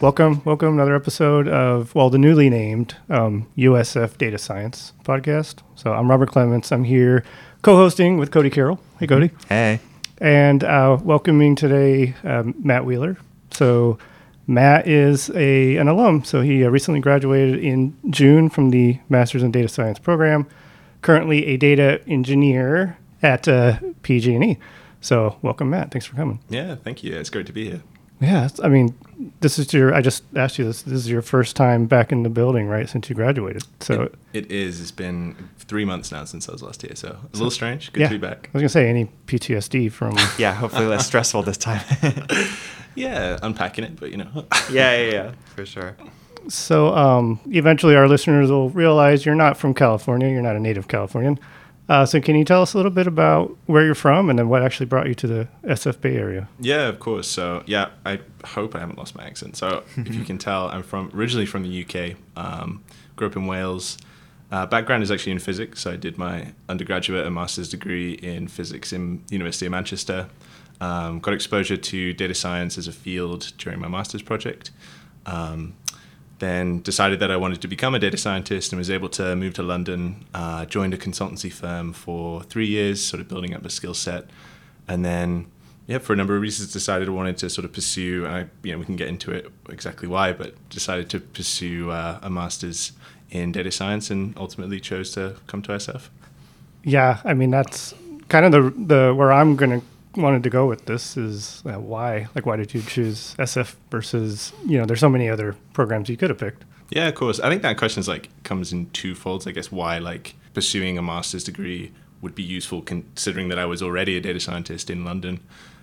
Welcome, welcome, another episode of well, the newly named um, USF Data Science podcast. So I'm Robert Clements. I'm here co-hosting with Cody Carroll. Hey, Cody, Hey. and uh, welcoming today um, Matt Wheeler. So Matt is a an alum. So he uh, recently graduated in June from the Masters in Data Science program. Currently a data engineer at uh, PG&E. So welcome, Matt. Thanks for coming. Yeah, thank you. It's great to be here. Yeah, I mean, this is your. I just asked you this. This is your first time back in the building, right? Since you graduated. So It, it is. It's been three months now since I was last here, so a little strange. Good yeah, to be back. I was gonna say any PTSD from. Yeah, hopefully less stressful this time. Yeah, unpacking it, but you know. yeah, yeah, yeah, for sure. so um, eventually, our listeners will realize you're not from California. You're not a native Californian. Uh, so can you tell us a little bit about where you're from and then what actually brought you to the SF Bay Area? Yeah, of course. So yeah, I hope I haven't lost my accent. So if you can tell, I'm from originally from the UK. Um, grew up in Wales. Uh, background is actually in physics. So I did my undergraduate and master's degree in physics in the University of Manchester. Um, got exposure to data science as a field during my master's project. Um, then decided that I wanted to become a data scientist and was able to move to London. Uh, joined a consultancy firm for three years, sort of building up a skill set, and then yeah, for a number of reasons, decided I wanted to sort of pursue. And I, you know, we can get into it exactly why, but decided to pursue uh, a master's in data science, and ultimately chose to come to SF. Yeah, I mean that's kind of the the where I'm gonna wanted to go with this is uh, why like why did you choose SF versus you know there's so many other programs you could have picked. Yeah, of course. I think that question is like comes in two folds. I guess why like pursuing a master's degree would be useful, considering that I was already a data scientist in London.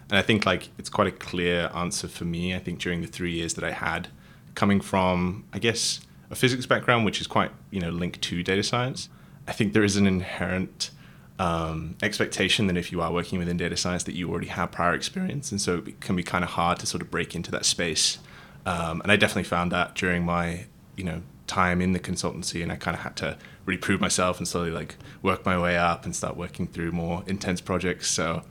And I think like it's quite a clear answer for me. I think during the three years that I had, coming from I guess a physics background, which is quite you know linked to data science, I think there is an inherent um, expectation that if you are working within data science, that you already have prior experience, and so it can be kind of hard to sort of break into that space. Um, and I definitely found that during my you know time in the consultancy, and I kind of had to really prove myself and slowly like work my way up and start working through more intense projects. So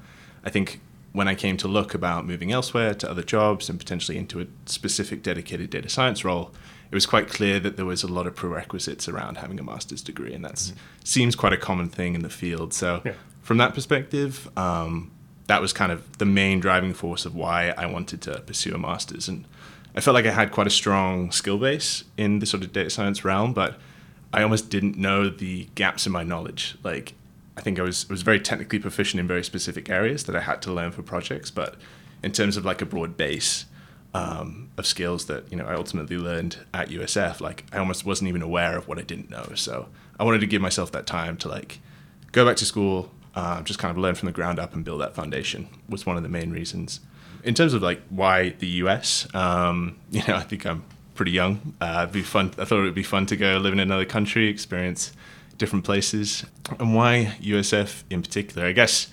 I think when I came to look about moving elsewhere to other jobs and potentially into a specific dedicated data science role, it was quite clear that there was a lot of prerequisites around having a master's degree, and that seems quite a common thing in the field. So, Yeah. from that perspective, um, that was kind of the main driving force of why I wanted to pursue a master's. And I felt like I had quite a strong skill base in the sort of data science realm, but I almost didn't know the gaps in my knowledge. Like, I think I was was very technically proficient in very specific areas that I had to learn for projects, but in terms of like a broad base um, of skills that you know I ultimately learned at USF, like I almost wasn't even aware of what I didn't know. So I wanted to give myself that time to like go back to school, uh, just kind of learn from the ground up and build that foundation. Was one of the main reasons. In terms of like why the US, um, you know, I think I'm pretty young. Uh, it'd be fun. I thought it would be fun to go live in another country, experience different places, and why USF in particular. I guess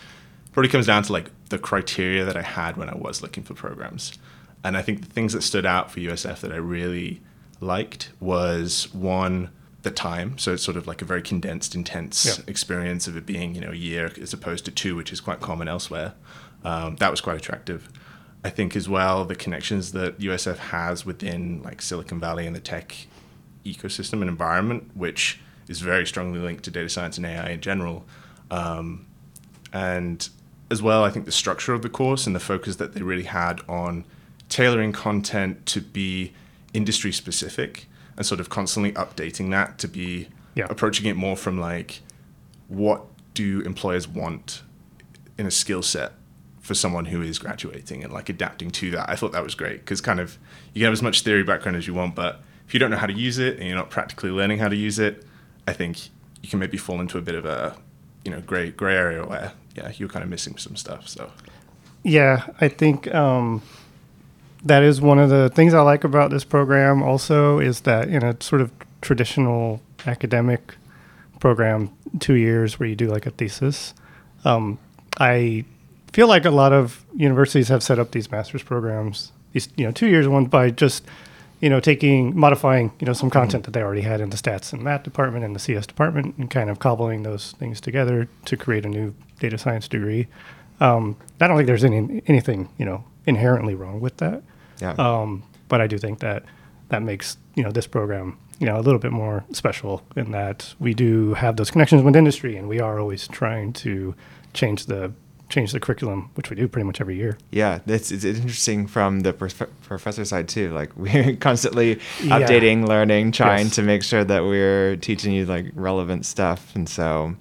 probably comes down to like the criteria that I had when I was looking for programs. And I think the things that stood out for USF that I really liked was one, the time. So it's sort of like a very condensed, intense Yeah. experience of it being, you know, a year as opposed to two, which is quite common elsewhere. Um, that was quite attractive. I think as well the connections that USF has within like Silicon Valley and the tech ecosystem and environment, which is very strongly linked to data science and AI in general. Um, and as well, I think the structure of the course and the focus that they really had on tailoring content to be industry specific and sort of constantly updating that to be Yeah. approaching it more from like what do employers want in a skill set for someone who is graduating and like adapting to that. I thought that was great because kind of you can have as much theory background as you want, but if you don't know how to use it and you're not practically learning how to use it, I think you can maybe fall into a bit of a you know gray gray area where yeah you're kind of missing some stuff. So Yeah, I think um, that is one of the things I like about this program. Also, is that in a sort of traditional academic program, two years where you do like a thesis. Um, I feel like a lot of universities have set up these master's programs, these you know two years one by just you know taking modifying you know some content that they already had in the stats and math department and the CS department and kind of cobbling those things together to create a new data science degree. Um, I don't think there's any anything you know inherently wrong with that. Yeah. Um, but I do think that that makes you know this program you know a little bit more special in that we do have those connections with industry, and we are always trying to change the change the curriculum, which we do pretty much every year. Yeah, it's, it's interesting from the prof- professor side too. Like we're constantly Yeah. updating, learning, trying Yes. to make sure that we're teaching you like relevant stuff, and so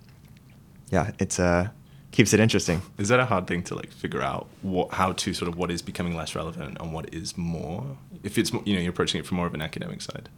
yeah, it's uh keeps it interesting. Is that a hard thing to like figure out what how to sort of what is becoming less relevant and what is more? If it's mo- you know you're approaching it from more of an academic side.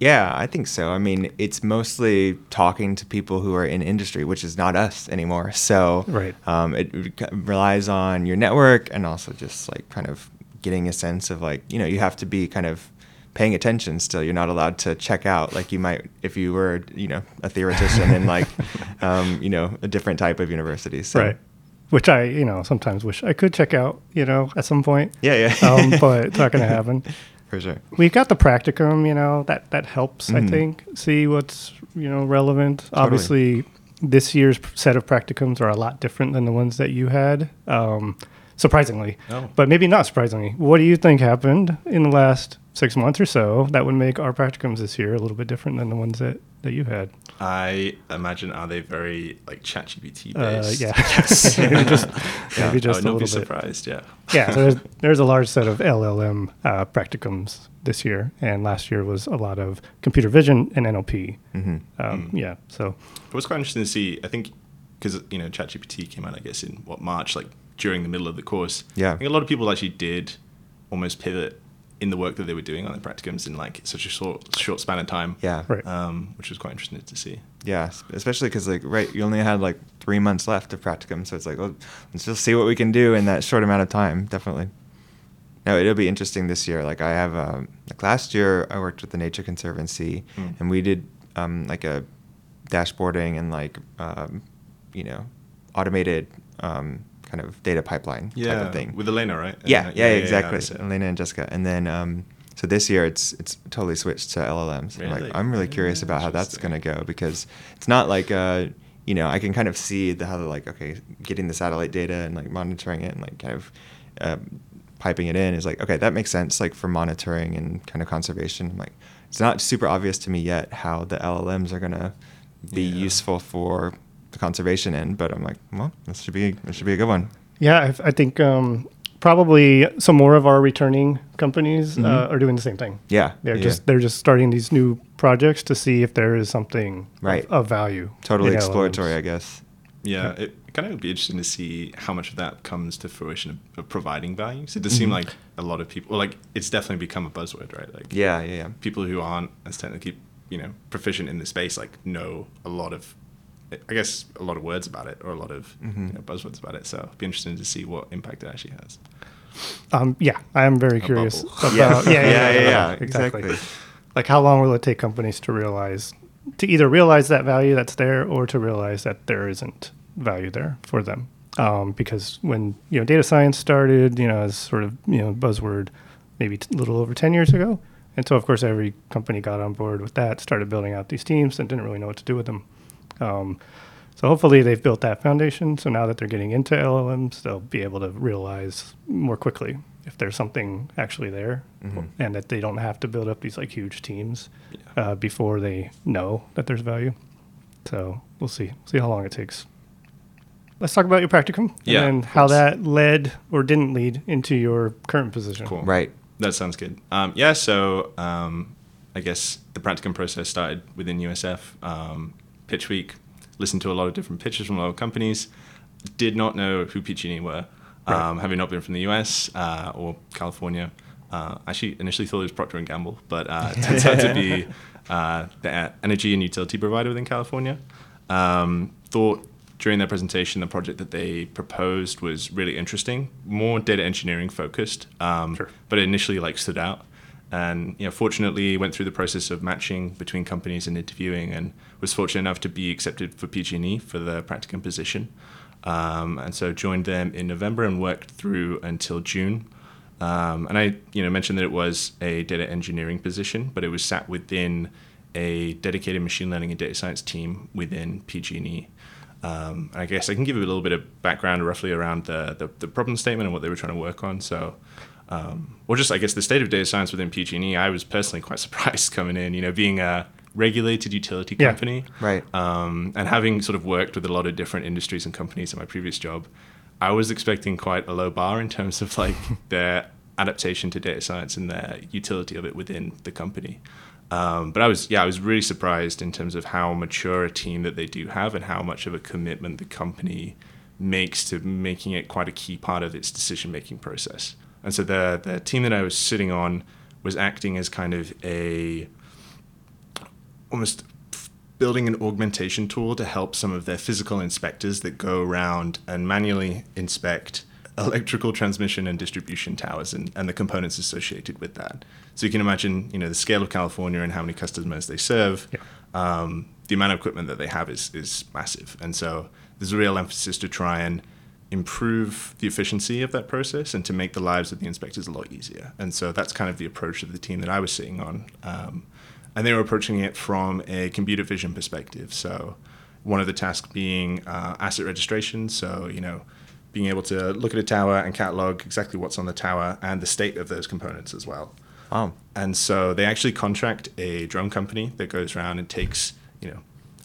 Yeah, I think so. I mean, it's mostly talking to people who are in industry, which is not us anymore. So Right. um, it re- relies on your network and also just like kind of getting a sense of like you know you have to be kind of paying attention still you're not allowed to check out like you might if you were you know a theoretician in like um, you know a different type of university so Right. Which I you know sometimes wish I could check out you know at some point. yeah yeah um, but it's not going to happen. for sure We got the practicum, you know that that helps. I Mhm. think see what's you know relevant. Obviously, this year's set of practicums are a lot different than the ones that you had. Um, surprisingly, Oh. but maybe not surprisingly. What do you think happened in the last six months or so that would make our practicums this year a little bit different than the ones that that you had? I imagine are they very like ChatGPT Uh, based? yeah, Yes. maybe just Yeah, maybe just I a would not be little bit. surprised. Yeah. yeah, so there's, there's a large set of LLM uh, practicums this year, and last year was a lot of computer vision and NLP. hmm Um, Mm. Yeah, so It was quite interesting to see. I think because you know ChatGPT came out, I guess in what March, like during the middle of the course. Yeah. I think a lot of people actually did almost pivot in the work that they were doing on the practicums in like such a short short span of time. yeah Right. Um, which was quite interesting to see. Yeah, especially because like right, you only had like three months left of practicum, so it's like well, let's just see what we can do in that short amount of time. Definitely. No, it'll be interesting this year. Like I have, um, like last year I worked with the Nature Conservancy, Mm. and we did um, like a dashboarding and like um, you know automated um, kind of data pipeline type Yeah. of thing. With Elena, right? Yeah, Uh, yeah, exactly. that's it. Elena and Jessica, and then um, so this year it's it's totally switched to LLMs. I'm Really? like, I'm really curious Yeah, about how that's going to go because it's not like uh, you know I can kind of see the, how they're like okay, getting the satellite data and like monitoring it and like kind of uh, piping it in is like okay, that makes sense like for monitoring and kind of conservation. I'm like, it's not super obvious to me yet how the LLMs are going to be Yeah. useful for the conservation end, but I'm like, well, this should be this should be a good one. yeah, I, I think um, probably some more of our returning companies Mhm. uh, are doing the same thing. Yeah, They're yeah. just they're just starting these new projects to see if there is something Right. of, of value. totally exploratory, LLMs. I guess. Yeah, it kind of would be interesting to see how much of that comes to fruition of, of providing value. So it does seem Mhm. like a lot of people, well, like it's definitely become a buzzword, right? Like Yeah, yeah, yeah. people who aren't as technically, you know, proficient in the space, like know a lot of, I guess, a lot of words about it or a lot of Mhm. you know, buzzwords about it. So it'd be interesting to see what impact it actually has. Um, yeah, I am very A curious about Yeah. yeah, Yeah, yeah, yeah, exactly. exactly. Like how long will it take companies to realize to either realize that value that's there or to realize that there isn't value there for them? Um, because when you know data science started, you know, as sort of you know buzzword, maybe t- a little over ten years ago, and so of course every company got on board with that, started building out these teams, and didn't really know what to do with them. Um, so hopefully they've built that foundation. So now that they're getting into LLMs, they'll be able to realize more quickly if there's something actually there, Mhm. and that they don't have to build up these like huge teams Yeah. uh, before they know that there's value. So we'll see. See how long it takes. Let's talk about your practicum Yeah, and how that led or didn't lead into your current position. Cool. Right. That sounds good. Um, yeah, so um, I guess the practicum process started within USF. Um, pitch week, listened to a lot of different pitches from a lot of companies. Did not know who PG&E were, Right. um, having not been from the US uh, or California. Uh, actually, initially thought it was Procter and Gamble, but uh, it turns out to be uh, the energy and utility provider within California. Um, thought during their presentation, the project that they proposed was really interesting, more data engineering focused, um, Sure. but it initially like stood out. And you know, fortunately, went through the process of matching between companies and interviewing, and was fortunate enough to be accepted for PG&E for the practicum position. Um, and so joined them in November and worked through until June. Um, and I, you know, mentioned that it was a data engineering position, but it was sat within a dedicated machine learning and data science team within PG&E. Um, I guess I can give you a little bit of background roughly around the, the, the problem statement and what they were trying to work on. So, um, or just I guess the state of data science within PG&E, I was personally quite surprised coming in, you know, being a regulated utility Yeah. company. Right. Um, and having sort of worked with a lot of different industries and companies in my previous job, I was expecting quite a low bar in terms of like their adaptation to data science and their utility of it within the company. Um, but I was, yeah, I was really surprised in terms of how mature a team that they do have and how much of a commitment the company makes to making it quite a key part of its decision making process. And so the the team that I was sitting on was acting as kind of a almost building an augmentation tool to help some of their physical inspectors that go around and manually inspect electrical transmission and distribution towers and, and the components associated with that. So you can imagine, you know, the scale of California and how many customers they serve. Yeah. Um, the amount of equipment that they have is is massive, and so there's a real emphasis to try and improve the efficiency of that process and to make the lives of the inspectors a lot easier. And so that's kind of the approach of the team that I was sitting on. Um, and they were approaching it from a computer vision perspective. So one of the tasks being uh, asset registration. So, you know, being able to look at a tower and catalog exactly what's on the tower and the state of those components as well. Wow. And so they actually contract a drone company that goes around and takes, you know,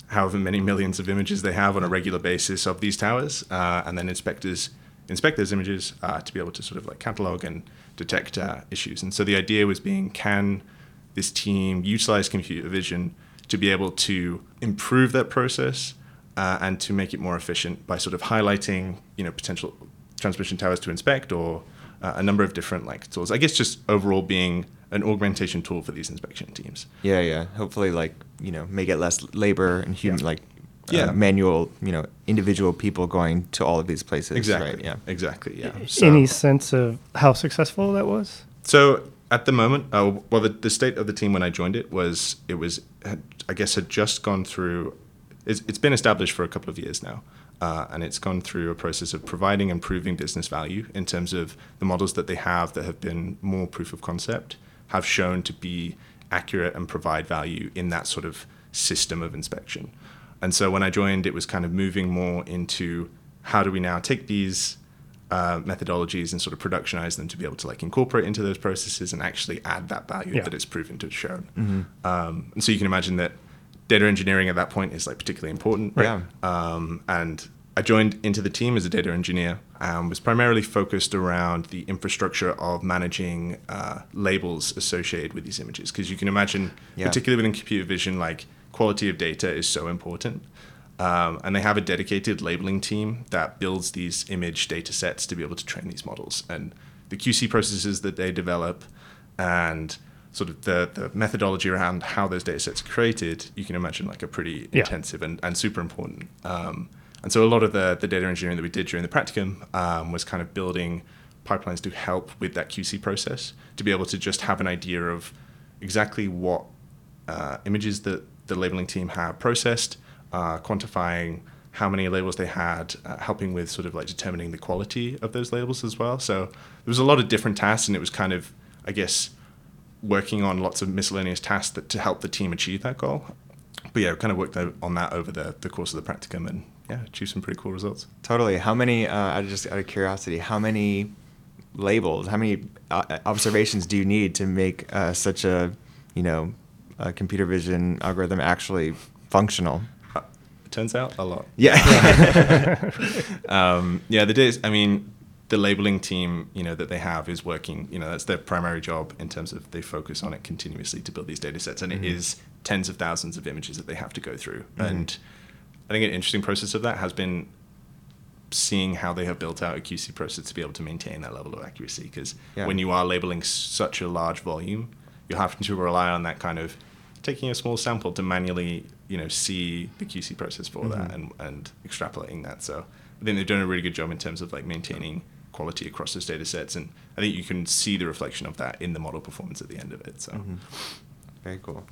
however many millions of images they have on a regular basis of these towers, uh, and then inspectors inspect those images uh, to be able to sort of like catalog and detect uh, issues. And so the idea was being, can this team utilize computer vision to be able to improve that process uh, and to make it more efficient by sort of highlighting, you know, potential transmission towers to inspect or uh, a number of different like tools. I guess just overall being an augmentation tool for these inspection teams. Yeah, yeah. Hopefully, like you know, make it less labor and human, Yeah. like Yeah. uh, manual, you know, individual people going to all of these places. Exactly. Right? Yeah. Exactly. Yeah. Any sense of how successful that was? So at the moment, uh, well, the, the state of the team when I joined it was it was had, I guess had just gone through. It's, it's been established for a couple of years now, uh, and it's gone through a process of providing and proving business value in terms of the models that they have that have been more proof of concept have shown to be accurate and provide value in that sort of system of inspection. And so when I joined, it was kind of moving more into how do we now take these uh, methodologies and sort of productionize them to be able to like incorporate into those processes and actually add that value Yeah. that it's proven to have shown. Um, and so you can imagine that data engineering at that point is like particularly important. Yeah. Um, and I joined into the team as a data engineer and was primarily focused around the infrastructure of managing uh, labels associated with these images. Because you can imagine, Yeah. particularly within computer vision, like quality of data is so important. Um, and they have a dedicated labeling team that builds these image data sets to be able to train these models. And the QC processes that they develop and sort of the, the methodology around how those data sets are created, you can imagine like a pretty Yeah. intensive and, and super important. Um, and so a lot of the, the data engineering that we did during the practicum um, was kind of building pipelines to help with that QC process, to be able to just have an idea of exactly what uh, images that the labeling team have processed, uh, quantifying how many labels they had, uh, helping with sort of like determining the quality of those labels as well. So there was a lot of different tasks, and it was kind of, I guess, working on lots of miscellaneous tasks that, to help the team achieve that goal. But yeah, kind of worked on that over the, the course of the practicum, and yeah, achieved some pretty cool results. Totally. How many? Uh, just out of curiosity, how many labels? How many uh, observations do you need to make uh, such a, you know, a computer vision algorithm actually functional? It turns out a lot. Yeah. um, yeah, the days. I mean, the labeling team, you know, that they have is working. You know, that's their primary job in terms of they focus on it continuously to build these data sets, and it is tens of thousands of images that they have to go through. And I think an interesting process of that has been seeing how they have built out a QC process to be able to maintain that level of accuracy. Because Yeah. when you are labeling such a large volume, you're having to rely on that kind of taking a small sample to manually, you know, see the QC process for that mm-hmm. and, and extrapolating that. So I think they've done a really good job in terms of like maintaining quality across those data sets. And I think you can see the reflection of that in the model performance at the end of it. So mm-hmm. Very cool.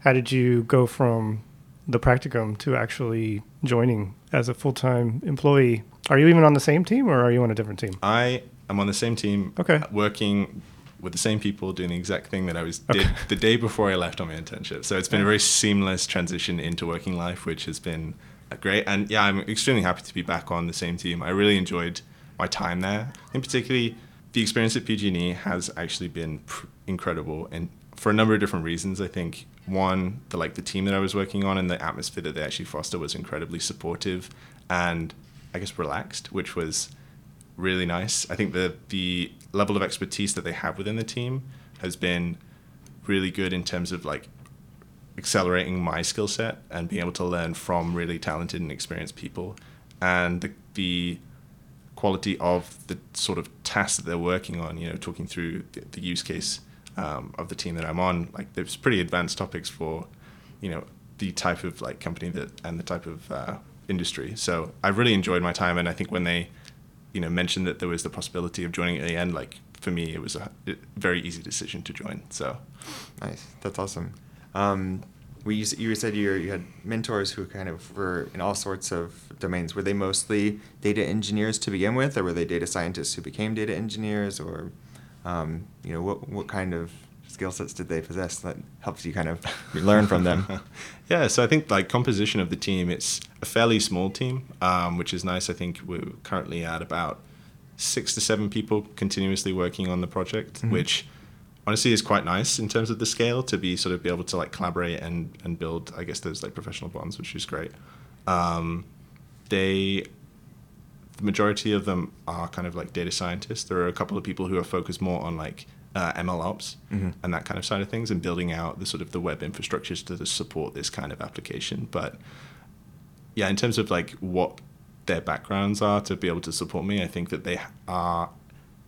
How did you go from the practicum to actually joining as a full time employee? Are you even on the same team or are you on a different team? I am on the same team, Okay. working with the same people, doing the exact thing that I was did the day before I left on my internship. So it's been a very seamless transition into working life, which has been uh, great. And yeah, I'm extremely happy to be back on the same team. I really enjoyed my time there. In particularly, the experience at PG&E has actually been pr- incredible, and for a number of different reasons. I think one, the like the team that I was working on and the atmosphere that they actually foster was incredibly supportive and I guess relaxed, which was really nice. I think the the level of expertise that they have within the team has been really good in terms of like accelerating my skill set and being able to learn from really talented and experienced people and the, the quality of the sort of tasks that they're working on you know talking through the, the use case um, of the team that i'm on like there's pretty advanced topics for you know the type of like company that and the type of uh, industry so i really enjoyed my time and i think when they you know mentioned that there was the possibility of joining at the end like for me it was a very easy decision to join so. Nice. That's awesome. Um, we you said you you had mentors who kind of were in all sorts of domains. Were they mostly data engineers to begin with, or were they data scientists who became data engineers, or um, you know what what kind of skill sets did they possess that helps you kind of learn from them? yeah, so I think like composition of the team, it's a fairly small team, um, which is nice. I think we're currently at about six to seven people continuously working on the project, mm-hmm. which honestly is quite nice in terms of the scale to be sort of be able to like collaborate and and build I guess those like professional bonds, which is great. Um, they the majority of them are kind of like data scientists. There are a couple of people who are focused more on like uh, ML ops mm-hmm. and that kind of side of things, and building out the sort of the web infrastructures to support this kind of application. But yeah, in terms of like what their backgrounds are to be able to support me, I think that they are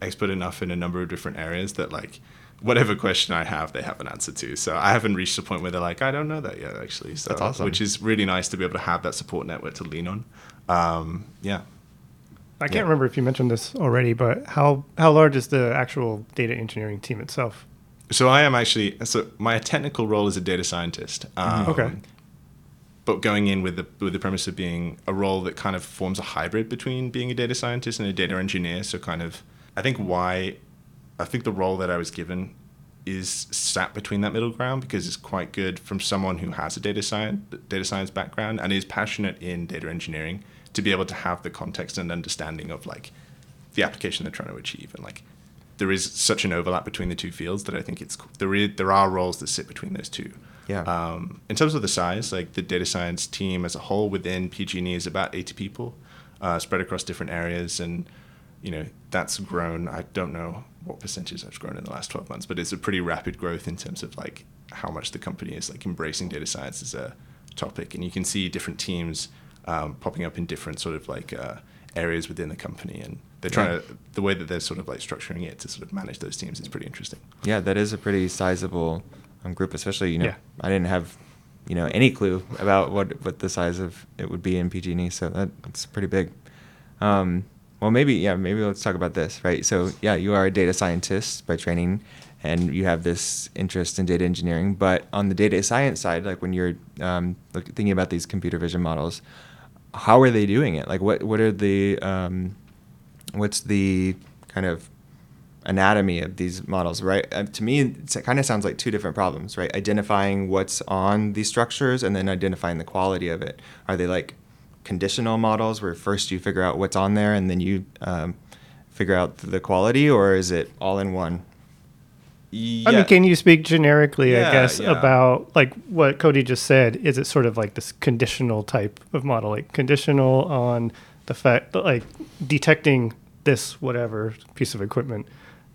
expert enough in a number of different areas that like whatever question I have, they have an answer to. So I haven't reached the point where they're like, I don't know that yet, actually. So, That's awesome. Which is really nice to be able to have that support network to lean on. Um, yeah. I can't yeah. remember if you mentioned this already, but how how large is the actual data engineering team itself? So I am actually so my technical role is a data scientist. Um, okay. But going in with the with the premise of being a role that kind of forms a hybrid between being a data scientist and a data engineer. So kind of I think why I think the role that I was given is sat between that middle ground because it's quite good from someone who has a data science data science background and is passionate in data engineering to be able to have the context and understanding of like the application they're trying to achieve and like there is such an overlap between the two fields that I think it's there is, there are roles that sit between those two. Yeah. Um, in terms of the size, like the data science team as a whole within PG&E is about 80 people, uh, spread across different areas, and you know that's grown. I don't know what percentage that's grown in the last 12 months, but it's a pretty rapid growth in terms of like how much the company is like embracing data science as a topic. And you can see different teams um, popping up in different sort of like uh, areas within the company, and they're trying yeah. to the way that they're sort of like structuring it to sort of manage those teams is pretty interesting. Yeah, that is a pretty sizable um, group, especially you know yeah. I didn't have you know any clue about what what the size of it would be in PG&E, so that, that's pretty big. Um, well, maybe yeah, maybe let's talk about this, right? So yeah, you are a data scientist by training, and you have this interest in data engineering. But on the data science side, like when you're um, thinking about these computer vision models, how are they doing it? Like what what are the um, what's the kind of anatomy of these models, right? Uh, to me, it kind of sounds like two different problems, right? Identifying what's on these structures and then identifying the quality of it. Are they like conditional models where first you figure out what's on there and then you um, figure out the quality, or is it all in one? Yeah. I mean, can you speak generically, yeah, I guess, yeah. about like what Cody just said? Is it sort of like this conditional type of model, like conditional on the fact that like detecting this whatever piece of equipment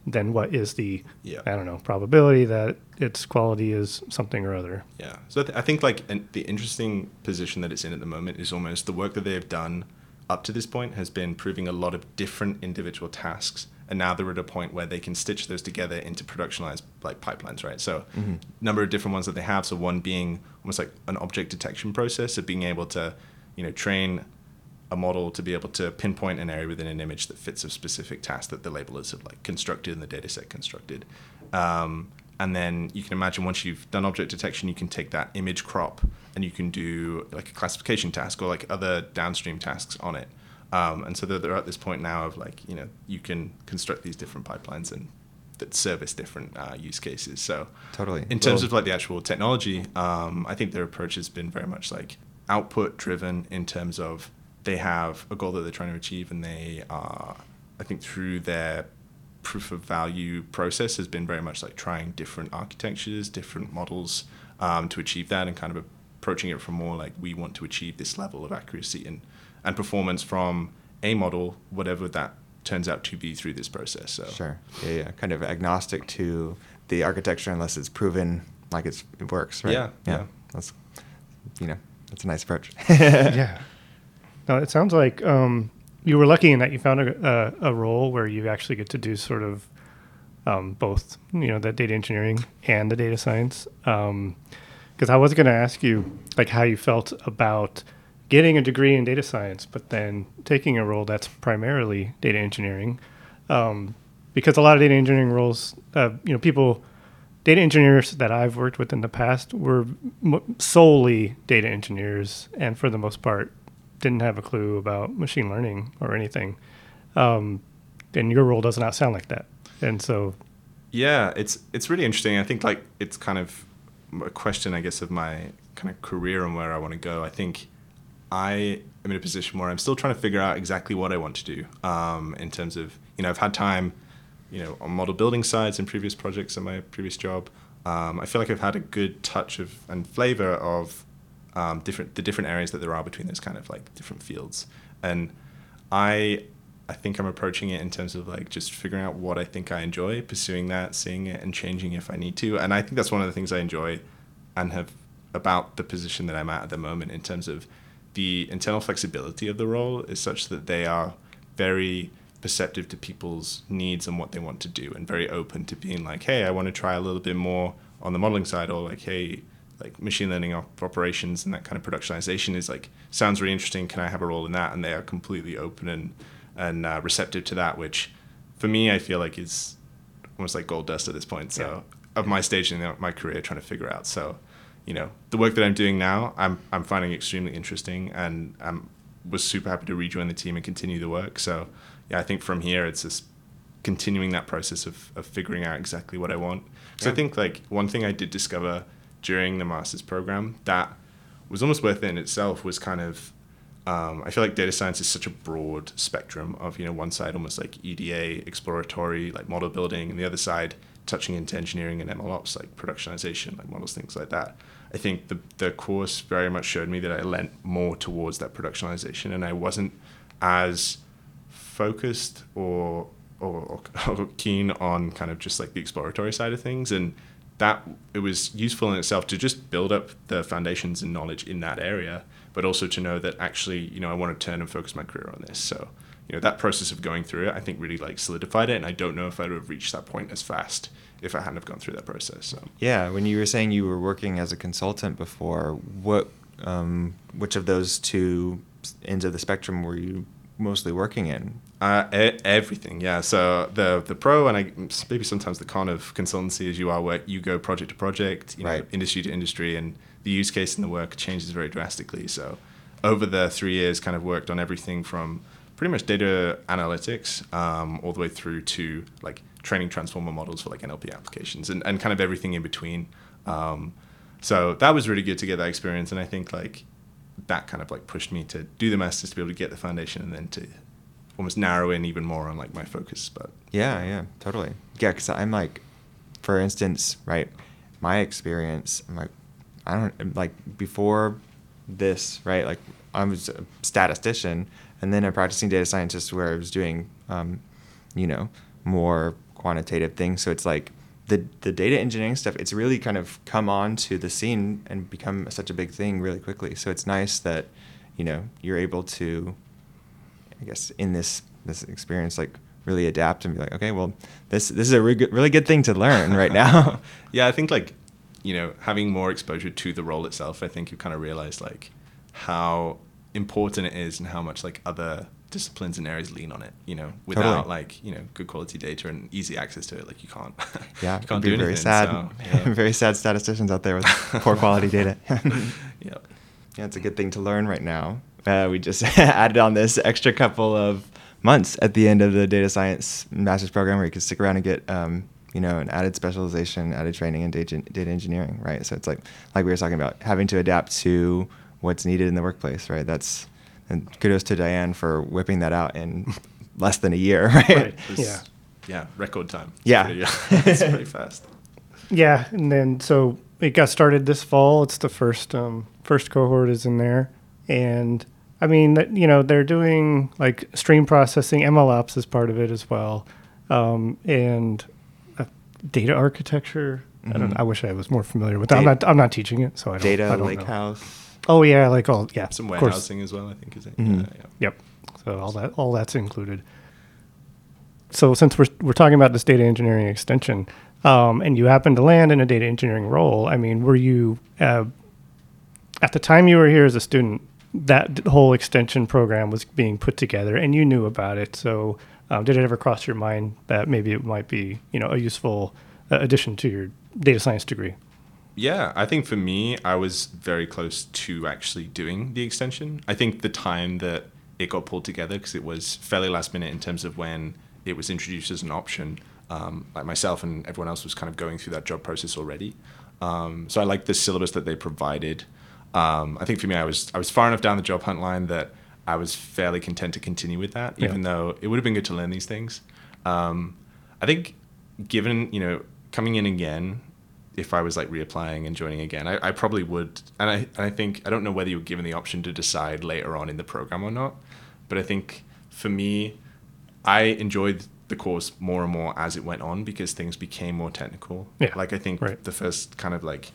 then what is the. I don't know probability that its quality is something or other. Yeah. So th- I think like an, the interesting position that it's in at the moment is almost the work that they have done up to this point has been proving a lot of different individual tasks and now they're at a point where they can stitch those together into productionized like pipelines right so mm-hmm. number of different ones that they have so one being almost like an object detection process of being able to you know train a model to be able to pinpoint an area within an image that fits a specific task that the labelers have like constructed and the data set constructed. Um, and then you can imagine once you've done object detection, you can take that image crop and you can do like a classification task or like other downstream tasks on it. Um, and so they're at this point now of like, you know, you can construct these different pipelines and that service different uh, use cases. So totally. In terms well, of like the actual technology, um, I think their approach has been very much like output driven in terms of they have a goal that they're trying to achieve and they are i think through their proof of value process has been very much like trying different architectures different models um, to achieve that and kind of approaching it from more like we want to achieve this level of accuracy and, and performance from a model whatever that turns out to be through this process so Sure. Yeah, yeah. Kind of agnostic to the architecture unless it's proven like it's, it works, right? Yeah, yeah. That's, you know, that's a nice approach. yeah. No, it sounds like um, you were lucky in that you found a, a, a role where you actually get to do sort of um, both, you know, the data engineering and the data science. Because I was going to ask you, like, how you felt about getting a degree in data science, but then taking a role that's primarily data engineering. Um, because a lot of data engineering roles, uh, you know, people, data engineers that I've worked with in the past were m- solely data engineers, and for the most part, didn't have a clue about machine learning or anything. Um, and your role does not sound like that. And so, Yeah, it's it's really interesting. I think like it's kind of a question, I guess, of my kind of career and where I want to go. I think I am in a position where I'm still trying to figure out exactly what I want to do. Um, in terms of you know, I've had time, you know, on model building sides in previous projects in my previous job. Um, I feel like I've had a good touch of and flavor of um, different the different areas that there are between those kind of like different fields. And I I think I'm approaching it in terms of like just figuring out what I think I enjoy, pursuing that, seeing it, and changing if I need to. And I think that's one of the things I enjoy and have about the position that I'm at at the moment in terms of the internal flexibility of the role is such that they are very perceptive to people's needs and what they want to do and very open to being like, hey, I want to try a little bit more on the modeling side or like, hey, like machine learning op- operations and that kind of productionization is like sounds really interesting. Can I have a role in that? And they are completely open and and uh, receptive to that, which for me I feel like is almost like gold dust at this point. So of my stage in my career, trying to figure out. So you know the work that I'm doing now, I'm I'm finding extremely interesting, and I'm was super happy to rejoin the team and continue the work. So yeah, I think from here it's just continuing that process of, of figuring out exactly what I want. So I think like one thing I did discover during the master's program that was almost worth it in itself was kind of um, I feel like data science is such a broad spectrum of you know one side almost like EDA exploratory like model building and the other side touching into engineering and MLOps like productionization like models things like that. I think the the course very much showed me that I lent more towards that productionization and I wasn't as focused or, or or keen on kind of just like the exploratory side of things. And that it was useful in itself to just build up the foundations and knowledge in that area but also to know that actually you know I want to turn and focus my career on this. So you know that process of going through it I think really like solidified it and I don't know if I'd have reached that point as fast if I hadn't have gone through that process so yeah, when you were saying you were working as a consultant before, what, um, which of those two ends of the spectrum were you mostly working in? Uh, e- everything, yeah. So the the pro and I, maybe sometimes the con of consultancy is you are where you go project to project, you know, Right. industry to industry, and the use case and the work changes very drastically. So over the three years, kind of worked on everything from pretty much data analytics um, all the way through to like training transformer models for like NLP applications and, and kind of everything in between. Um, so that was really good to get that experience, and I think like that kind of like pushed me to do the masters to be able to get the foundation and then to almost narrow in even more on like my focus but Yeah, yeah, totally. Yeah, because I'm like, for instance, right, my experience, I'm like, I don't, like, before this, right, like, I was a statistician and then a practicing data scientist where I was doing, um, you know, more quantitative things. So it's like, the, the data engineering stuff, it's really kind of come on to the scene and become such a big thing really quickly. So it's nice that, you know, you're able to I guess in this this experience like really adapt and be like, okay, well, this this is a really good, really good thing to learn right now. yeah i think like you know having more exposure to the role itself i think you kind of realize like how important it is and how much like other disciplines and areas lean on it you know without Totally. like you know good quality data and easy access to it like you can't yeah, you can't do be very anything, sad, so, yeah. very sad statisticians out there with poor quality data. yeah Yeah, it's a good thing to learn right now. Uh, we just added on this extra couple of months at the end of the data science master's program where you can stick around and get, um, you know, an added specialization, added training in data, data engineering, right? So it's like, like we were talking about, having to adapt to what's needed in the workplace, right? That's and kudos to Diane for whipping that out in less than a year, right? Right. Was- Yeah. Yeah, record time. It's Yeah. it's pretty fast. Yeah, and then so it got started this fall. It's the first um, first cohort is in there, and I mean that you know they're doing like stream processing. MLOps is part of it as well, um, and uh, data architecture. I don't. Mhm. I wish I was more familiar with that. I'm not. I'm not teaching it, so I don't. I Data don't know. Lakehouse. Oh yeah, like all yeah. Some of course. warehousing as well, I think, is it? Mhm. Yeah, yeah. Yep. So all that all that's included. So since we're we're talking about this data engineering extension, um, and you happen to land in a data engineering role, I mean, were you uh, at the time you were here as a student? That whole extension program was being put together, and you knew about it. So, um, did it ever cross your mind that maybe it might be, you know, a useful uh, addition to your data science degree? Yeah, I think for me, I was very close to actually doing the extension. I think the time that it got pulled together, because it was fairly last minute in terms of when it was introduced as an option, um, like myself and everyone else was kind of going through that job process already. Um, so I like the syllabus that they provided. Um, I think for me, I was I was far enough down the job hunt line that I was fairly content to continue with that, Yeah. even though it would have been good to learn these things. Um, I think given you know coming in again if I was like reapplying and joining again, I, I probably would. And I, and I think, I don't know whether you're given the option to decide later on in the program or not, but I think for me, I enjoyed the course more and more as it went on because things became more technical. Yeah, Like I think right. the first kind of like,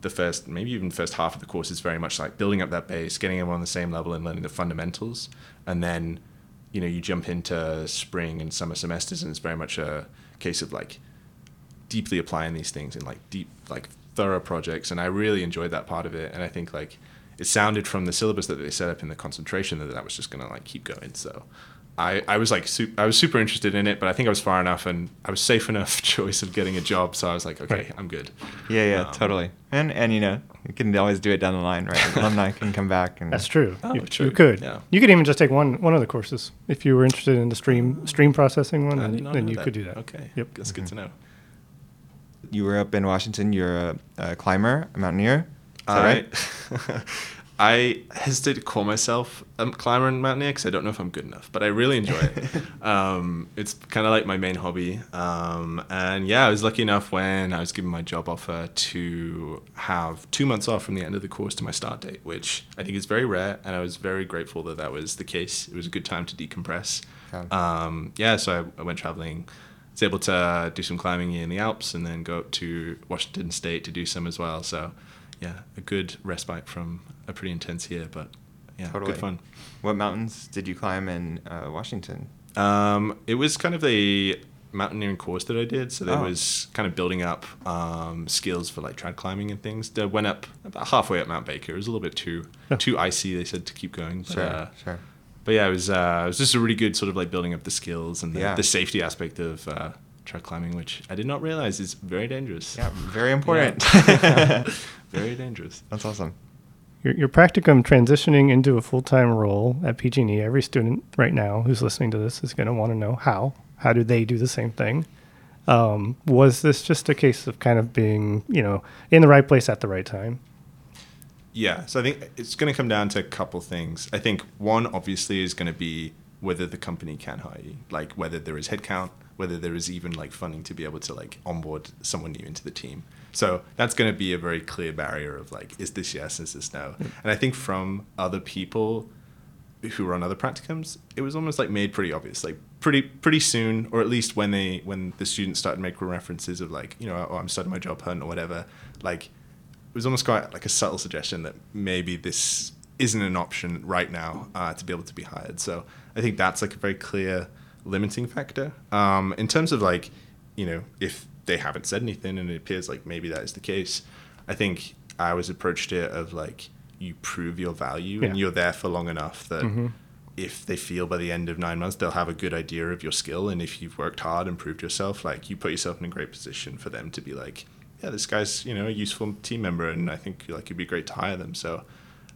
the first, maybe even first half of the course is very much like building up that base, getting everyone on the same level and learning the fundamentals. And then, you know, you jump into spring and summer semesters and it's very much a case of like, deeply applying these things in like deep like thorough projects and i really enjoyed that part of it and i think like it sounded from the syllabus that they set up in the concentration that that was just going to like keep going so i i was like su- i was super interested in it but i think i was far enough and i was safe enough choice of getting a job so i was like okay Right. i'm good Yeah, yeah, Um, totally. And and you know, you can always do it down the line, right? Alumni can come back and That's true. Oh, you, true. you could. Yeah. You could even just take one one of the courses if you were interested in the stream stream processing one. I Then, then you that. could do that. okay Yep. that's good to know You were up in Washington. You're a, a climber, a mountaineer. Is that right? I hesitate to call myself a climber and mountaineer because I don't know if I'm good enough, but I really enjoy it. um, it's kind of like my main hobby. Um, and yeah, I was lucky enough when I was given my job offer to have two months off from the end of the course to my start date, which I think is very rare. And I was very grateful that that was the case. It was a good time to decompress. Yeah. Um, yeah, so I, I went traveling. Was able to do some climbing in the Alps and then go up to Washington State to do some as well. So yeah, a good respite from a pretty intense year, but yeah, Totally. good fun. What mountains did you climb in uh, Washington? Um, it was kind of a mountaineering course that I did, so there Oh. was kind of building up um, skills for like trad climbing and things. I went up about halfway up Mount Baker. It was a little bit too too icy. They said to keep going. But, Sure, uh, sure. But yeah, it was uh, it was just a really good sort of like building up the skills and the, Yeah. the safety aspect of uh, trad climbing, which I did not realize is very dangerous. Yeah, very important. Yeah. very dangerous. That's awesome. Your, your practicum transitioning into a full time role at PG&E. Every student right now who's listening to this is going to want to know how. How do they do the same thing? Um, was this just a case of kind of being, you know, in the right place at the right time? Yeah, so I think it's going to come down to a couple things. I think one obviously is going to be whether the company can hire you, like whether there is headcount, whether there is even like funding to be able to like onboard someone new into the team. So that's going to be a very clear barrier of like, is this yes, is this no? Mm. And I think from other people who were on other practicums, it was almost like made pretty obvious, like pretty pretty soon, or at least when they when the students started making references of like, you know, oh, I'm starting my job hunt or whatever, like was almost quite like a subtle suggestion that maybe this isn't an option right now uh, to be able to be hired. So I think that's like a very clear limiting factor. Um, in terms of like, you know, if they haven't said anything and it appears like maybe that is the case, I think I was approached it of like you prove your value and you're there for long enough that Mhm. if they feel by the end of nine months they'll have a good idea of your skill and if you've worked hard and proved yourself like you put yourself in a great position for them to be like yeah this guy's you know a useful team member and i think like it'd be great to hire them so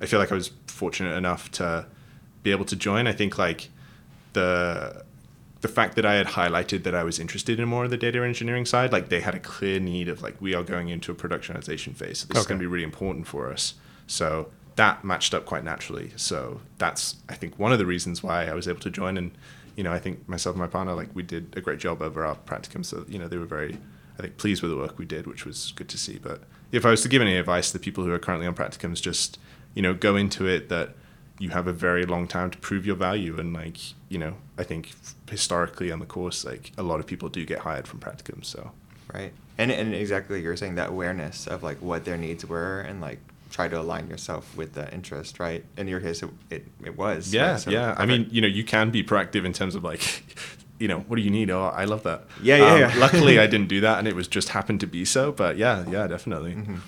i feel like i was fortunate enough to be able to join i think like the the fact that I had highlighted that I was interested in more of the data engineering side, like they had a clear need of like we are going into a productionization phase, so this is going to be really important for us. So that matched up quite naturally. So that's I think one of the reasons why I was able to join. And you know, I think myself and my partner like we did a great job over our practicum. So you know, they were very I think pleased with the work we did, which was good to see. But if I was to give any advice to the people who are currently on practicums, just you know, go into it that you have a very long time to prove your value. And like you know i think historically on the course like a lot of people do get hired from practicums so. Right. And and exactly like you're saying that awareness of like what their needs were and like try to align yourself with the interest right? In your case it it, it was yeah right? So yeah. I mean you know you can be proactive in terms of like you know what do you need oh i love that Yeah, yeah, Um, yeah. luckily i didn't do that and it was just happened to be so but yeah yeah definitely Mhm.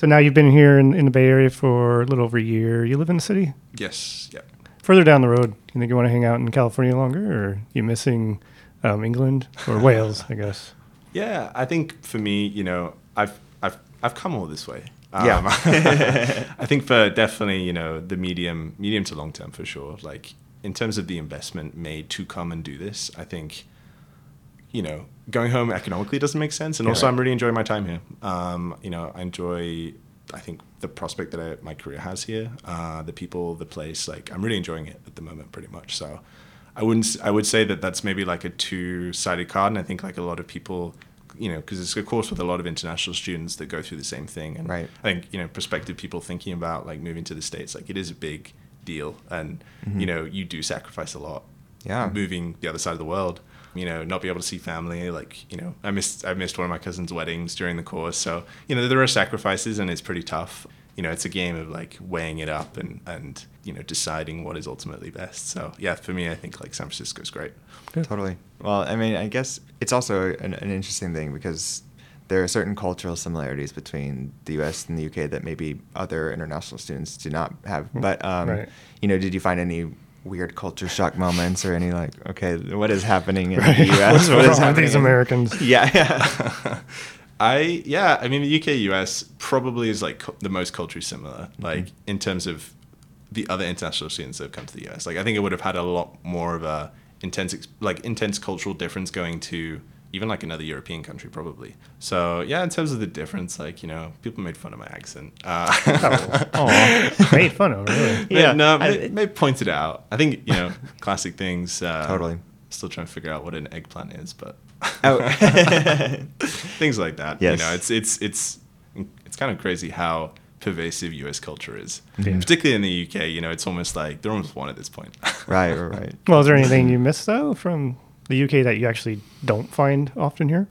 So now you've been here in, in the Bay Area for a little over a year. You live in the city? yes yeah Further down the road, you think you want to hang out in California longer, or you missing um, England or Wales? I guess. Yeah, I think for me, you know, I've I've I've come all this way. Yeah. Um, I think for definitely, you know, the medium medium to long term for sure. Like in terms of the investment made to come and do this, I think, you know, going home economically doesn't make sense. And Yeah. also, I'm really enjoying my time here. Um, you know, I enjoy. I think the prospect that I, my career has here, uh, the people, the place, like I'm really enjoying it at the moment, pretty much. So, I wouldn't. I would say that that's maybe like a two-sided card, and I think like a lot of people, you know, because it's a course with a lot of international students that go through the same thing, and Right. I think you know, prospective people thinking about like moving to the states, like it is a big deal, and Mhm. you know, you do sacrifice a lot. Yeah. moving the other side of the world. You know, not be able to see family. Like, you know, I missed I missed one of my cousin's weddings during the course. So, you know, there are sacrifices, and it's pretty tough. You know, it's a game of like weighing it up and and you know deciding what is ultimately best. So, yeah, for me, I think like San Francisco's great. Totally. Well, I mean, I guess it's also an, an interesting thing because there are certain cultural similarities between the U.S. and the U.K. that maybe other international students do not have. But um, Right. you know, did you find any weird culture shock moments or any like, okay, what is happening in Right. the U.S.? What's What is with happening these in- Americans? Yeah, yeah. I yeah, I mean the UK US probably is like cu- the most culturally similar, like in terms of the other international students that have come to the US. Like I think it would have had a lot more of a intense like intense cultural difference going to even like another European country probably. So yeah, in terms of the difference, like you know, people made fun of my accent. Uh, Oh, made fun of really. yeah, Yeah, no, I- may, may pointed out. I think you know, classic things. Uh, Totally. Still trying to figure out what an eggplant is, but Oh. things like that. Yes. You know, it's it's it's it's kind of crazy how pervasive U.S. culture is, Yeah. particularly in the UK. You know, it's almost like they're almost one at this point. right, right, right. Well, is there anything you missed though from the UK that you actually don't find often here?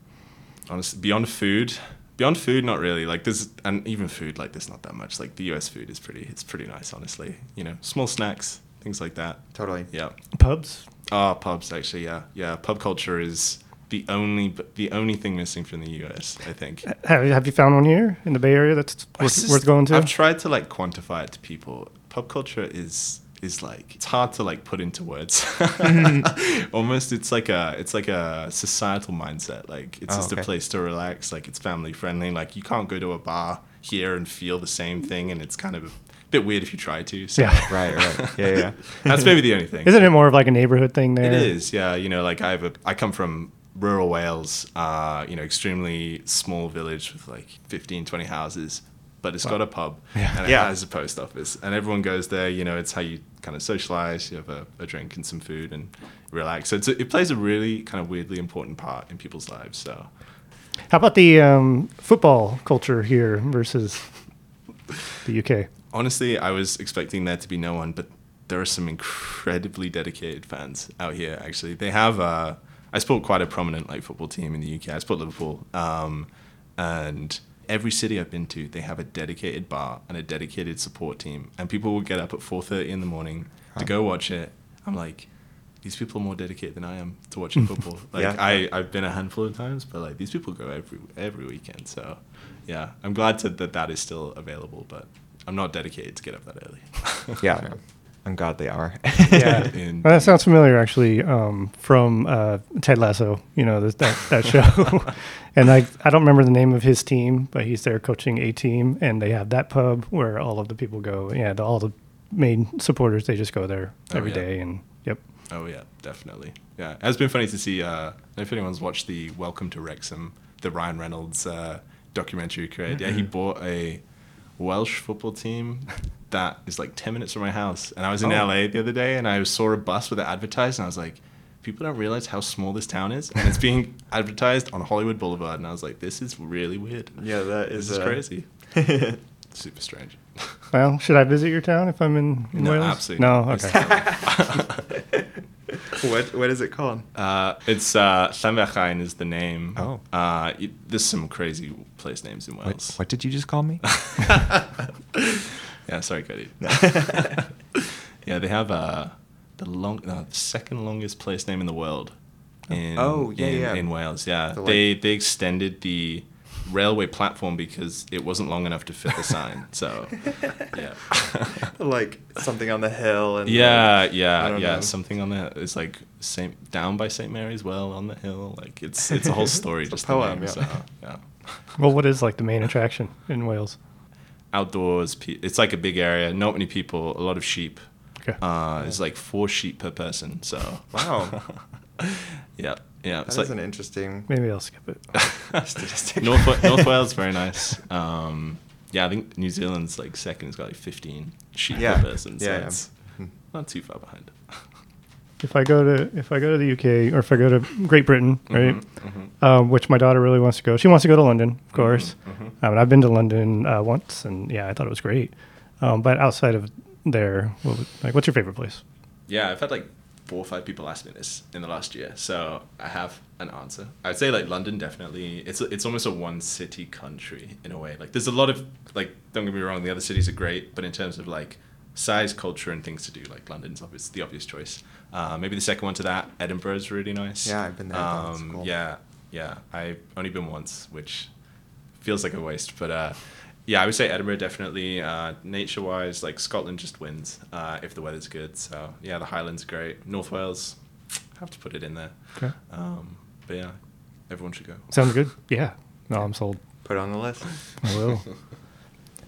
Honestly, beyond food, beyond food, not really. Like there's and even food, like there's not that much. Like the U.S. food is pretty. It's pretty nice, honestly. You know, small snacks, things like that. Totally. Yeah. Pubs. Ah, pubs actually, yeah, yeah. Pub culture is the only the only thing missing from the U.S. I think. Have, have you found one here in the Bay Area that's worth, just- worth going to? I've tried to like quantify it to people. Pub culture is is like it's hard to like put into words. Almost, it's like a it's like a societal mindset. Like it's Oh, just okay. a place to relax. Like it's family friendly. Like you can't go to a bar here and feel the same thing, and it's kind of a bit weird if you try to. So Yeah. Right, right. Yeah, yeah. that's maybe the only thing. Isn't it more of like a neighborhood thing there? It is, yeah. You know, like I have a, I come from rural Wales, uh, you know, extremely small village with like 15, 20 houses, but it's got a pub Yeah. and it Yeah. has a post office, and everyone goes there. You know, it's how you kind of socialize. You have a, a drink and some food and relax. So it's a, it plays a really kind of weirdly important part in people's lives. So How about the um, football culture here versus the UK? honestly, I was expecting there to be no one, but there are some incredibly dedicated fans out here. Actually, they have. Uh, I support quite a prominent like football team in the UK. I support Liverpool, um, and every city I've been to, they have a dedicated bar and a dedicated support team, and people will get up at four thirty in the morning to go watch it. I'm like. These people are more dedicated than I am to watching football. Like Yeah. I, I've been a handful of times, but like these people go every every weekend. So, yeah, I'm glad to, that that is still available. But I'm not dedicated to get up that early. Yeah. Ungodly hour. Yeah. In- Well, that sounds familiar, actually, um, from uh, Ted Lasso. You know that that, that show, and I I don't remember the name of his team, but he's there coaching a team, and they have that pub where all of the people go. Yeah, the, all the main supporters they just go there Oh, every yeah. day, and yep. Oh yeah, definitely. Yeah, it has been funny to see. Uh, I don't know if anyone's watched the Welcome to Wrexham, the Ryan Reynolds uh, documentary created. Yeah, he bought a Welsh football team that is like 10 minutes from my house. And I was in Oh. LA the other day and I saw a bus with it advertised and I was like, people don't realize how small this town is. And it's being advertised on Hollywood Boulevard. And I was like, this is really weird. Yeah, that This is, is uh, crazy. Super strange. Well, should I visit your town if I'm in, in No, Wales? absolutely No, okay. what what is it called? Uh, it's uh, Llanfechine is the name. Oh. Uh, y there's some crazy place names in What, Wales. what did you just call me? Yeah, sorry, Cody. yeah, they have uh, the long, uh, the second longest place name in the world. In, Oh, yeah, in, yeah. in Wales. Yeah, The, like- they they extended the railway platform because it wasn't long enough to fit the sign. So, yeah. like something on the hill and Yeah, like, yeah, yeah. know. Something on the It's like Saint down by Saint Mary's Well on the hill. Like it's it's a whole story. It's a just the poem, name, yeah. So, yeah. well, what is like the main attraction in Wales? Outdoors. It's like a big area. Not many people. A lot of sheep. Okay. Uh, it's like four sheep per person. So Wow. yeah, yeah. That It's like an interesting Maybe I'll skip it. statistic. North North Wales, very nice. Um, yeah, I think New Zealand's like second. It's got like 15 sheep Yeah, per person. So yeah, yeah. it's Hmm. not too far behind. If I go to if I go to the UK or if I go to Great Britain, right, Mhm, mhm. um, which my daughter really wants to go. She wants to go to London, of course. mhm. Um, and I've been to London uh, once, and yeah, I thought it was great. Um, but outside of there, what, would- like, what's your favorite place? Yeah, I've had like four or five people ask me this in the last year, so I have an answer. I'd say like London definitely. It's it's almost a one city country in a way. Like there's a lot of like don't get me wrong, the other cities are great, but in terms of like size, culture, and things to do, like London's obvious the obvious choice. Uh, maybe the second one to that, Edinburgh is really nice. Yeah, I've been there, I thought Um, cool. Yeah, yeah. I've only been once, which feels like a waste, but. uh yeah, I would say Edinburgh definitely. Uh, nature wise, like Scotland just wins uh, if the weather's good. So yeah, the Highlands are great. North Wales, have to put it in there. Okay. Um, but yeah, everyone should go. Sounds good. Yeah. No, I'm sold. Put it on the list. I will.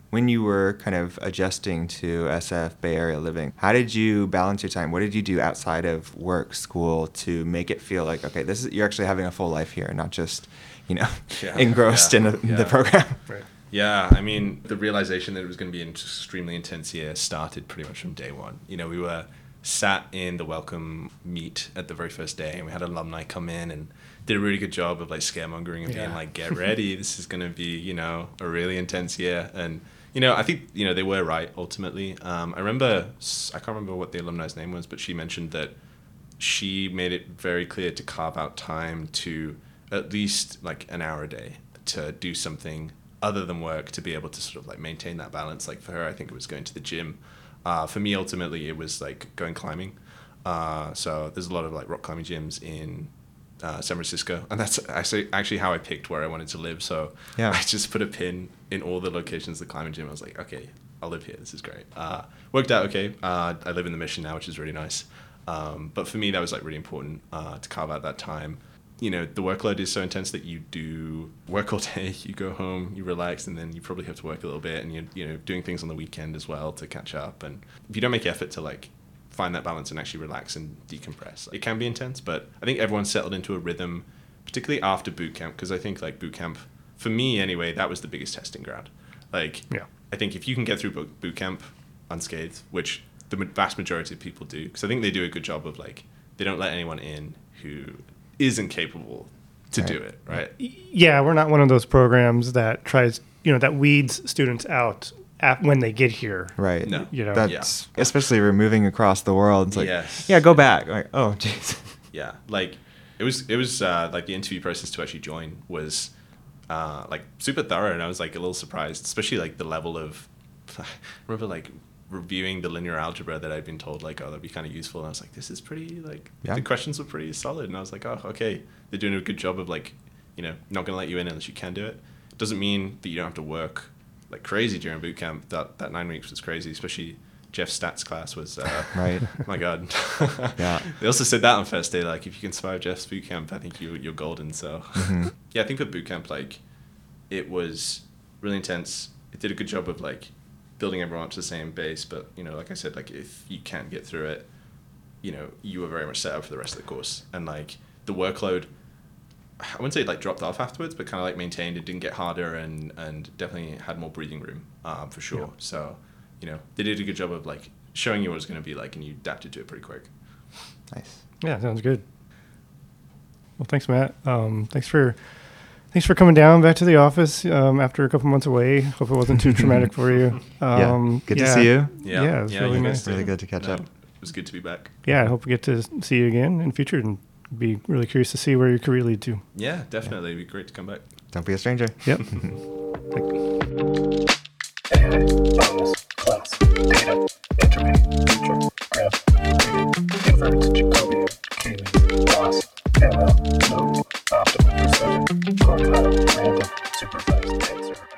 When you were kind of adjusting to SF Bay Area living, how did you balance your time? What did you do outside of work, school to make it feel like okay, this is you're actually having a full life here, not just you know Yeah, engrossed yeah, in, the- yeah. the program? right. Yeah, I mean, the realization that it was going to be an extremely intense year started pretty much from day one. You know, we were sat in the welcome meet at the very first day, and we had alumni come in and did a really good job of like scaremongering and being like, "Get ready, this is going to be, you know, a really intense year." And you know, I think you know they were right ultimately. Um, I remember, I can't remember what the alumni's name was, but she mentioned that she made it very clear to carve out time to at least like an hour a day to do something other than work to be able to sort of like maintain that balance. Like for her i think it was going to the gym. Uh, for me ultimately it was like going climbing. Uh, so there's a lot of like rock climbing gyms in uh, San Francisco, and that's actually actually how I picked where I wanted to live. So Yeah. I just put a pin in all the locations of the climbing gym. I was like, okay, I'll live here. This is great. Uh, worked out okay. Uh, I live in the Mission now, which is really nice. Um, but for me, that was like really important uh, to carve out that time. You know, the workload is so intense that you do work all day, you go home, you relax, and then you probably have to work a little bit, and you're you know doing things on the weekend as well to catch up. And if you don't make effort to like find that balance and actually relax and decompress. It can be intense, but I think everyone's settled into a rhythm, particularly after boot camp, because I think like boot camp, for me anyway, that was the biggest testing ground. Like, Yeah. I think if you can get through boot boot camp unscathed, which the vast majority of people do, because I think they do a good job of like they don't let anyone in who isn't capable to do it, right? Yeah, we're not one of those programs that tries, you know, that weeds students out at, when they get here. Right. No. You know. That's especially we're moving across the world. It's like, Yes. yeah, go back. Like, oh, jeez. yeah like it was it was uh, like the interview process to actually join was uh, like super thorough and i was like a little surprised especially like the level of i remember like reviewing the linear algebra that i'd been told like oh that'd be kind of useful and i was like this is pretty like Yeah. the questions were pretty solid and i was like oh okay they're doing a good job of like you know not gonna let you in unless you can do it doesn't mean that you don't have to work like crazy during boot camp that that nine weeks was crazy especially jeff's stats class was uh, Right. my god Yeah. they also said that on first day, like if you can survive Jeff's boot camp, I think you you're golden. So Mhm. yeah, I think with boot camp, like it was really intense. It did a good job of like building everyone up to the same base. But you know, like I said, like if you can't get through it, you know, you were very much set up for the rest of the course. And like the workload, I wouldn't say like dropped off afterwards, but kind of like maintained. It didn't get harder, and and definitely had more breathing room um, for sure. Yeah. So, you know, they did a good job of like showing you what it was going to be like, and you adapted to it pretty quick. Nice. Yeah, sounds good. Well, thanks, Matt. Um, thanks for thanks for coming down back to the office um, after a couple months away. Hope it wasn't too traumatic for you. yeah. Um, Good to see you. Yeah, Yeah, it's really nice. guys did. Really good to catch No, up. It was good to be back. Yeah, I hope we get to see you again in future and be really curious to see where your career lead to. Yeah, definitely. Yeah. It'd be great to come back. Don't be a stranger. Yep.